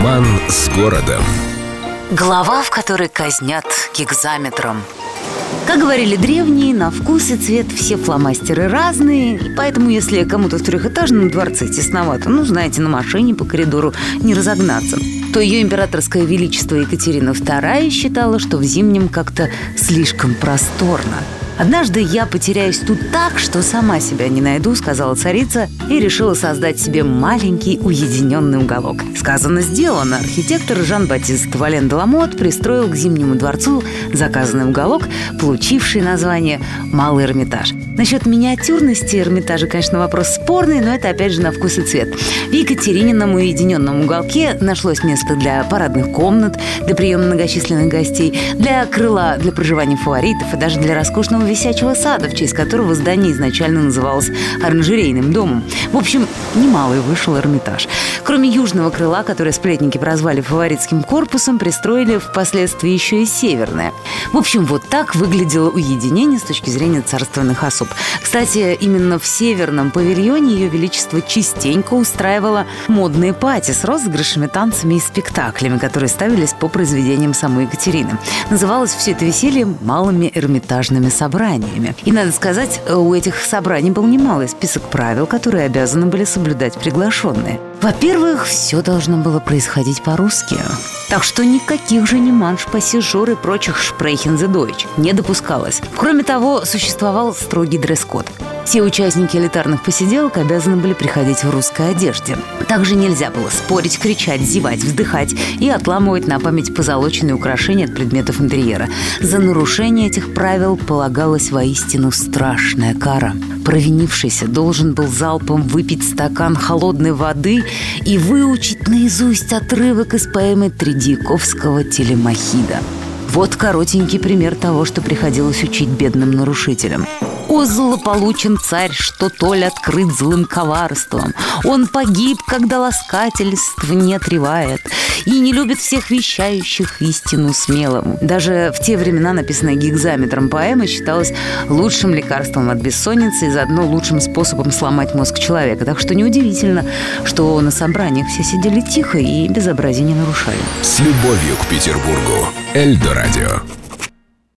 Роман с городом. Глава, в которой казнят гигзаметром. Как говорили древние, на вкус и цвет все фломастеры разные, и поэтому, если кому-то в трехэтажном дворце тесновато, ну, знаете, на машине по коридору не разогнаться, то ее императорское величество Екатерина II считала, что в зимнем как-то слишком просторно – «Однажды я потеряюсь тут так, что сама себя не найду», — сказала царица и решила создать себе маленький уединенный уголок. Сказано, сделано. Архитектор Жан-Батист Вален Деламот пристроил к Зимнему дворцу заказанный уголок, получивший название «Малый Эрмитаж». Насчет миниатюрности Эрмитажа, конечно, вопрос спорный, но это опять же на вкус и цвет. В Екатеринином уединенном уголке нашлось место для парадных комнат, для приема многочисленных гостей, для крыла для проживания фаворитов и даже для роскошного висячего сада, в честь которого здание изначально называлось оранжерейным домом. В общем, немалый вышел Эрмитаж. Кроме южного крыла, которое сплетники прозвали фаворитским корпусом, пристроили впоследствии еще и северное. В общем, вот так выглядело уединение с точки зрения царственных особ. Кстати, именно в северном павильоне Ее Величество частенько устраивало модные пати с розыгрышами, танцами и спектаклями, которые ставились по произведениям самой Екатерины. Называлось все это веселье малыми эрмитажными собраниями. И, надо сказать, у этих собраний был немалый список правил, которые обязаны были соблюдать приглашенные. Во-первых, все должно было происходить по-русски. Так что никаких же не манш, пассижир и прочих шпрейхензедойч не допускалось. Кроме того, существовал строгий дресс-код. Все участники элитарных посиделок обязаны были приходить в русской одежде. Также нельзя было спорить, кричать, зевать, вздыхать и отламывать на память позолоченные украшения от предметов интерьера. За нарушение этих правил полагалась воистину страшная кара. Провинившийся должен был залпом выпить стакан холодной воды и выучить наизусть отрывок из поэмы Тредьяковского «Телемахида». Вот коротенький пример того, что приходилось учить бедным нарушителям. О, злополучен царь, что толь открыт злым коварством. Он погиб, когда ласкательств не отревает, и не любит всех вещающих истину смелому. Даже в те времена написанная гигзаметром поэма считалась лучшим лекарством от бессонницы и заодно лучшим способом сломать мозг человека. Так что неудивительно, что на собраниях все сидели тихо и безобразие не нарушали. С любовью к Петербургу. Эльдо радио.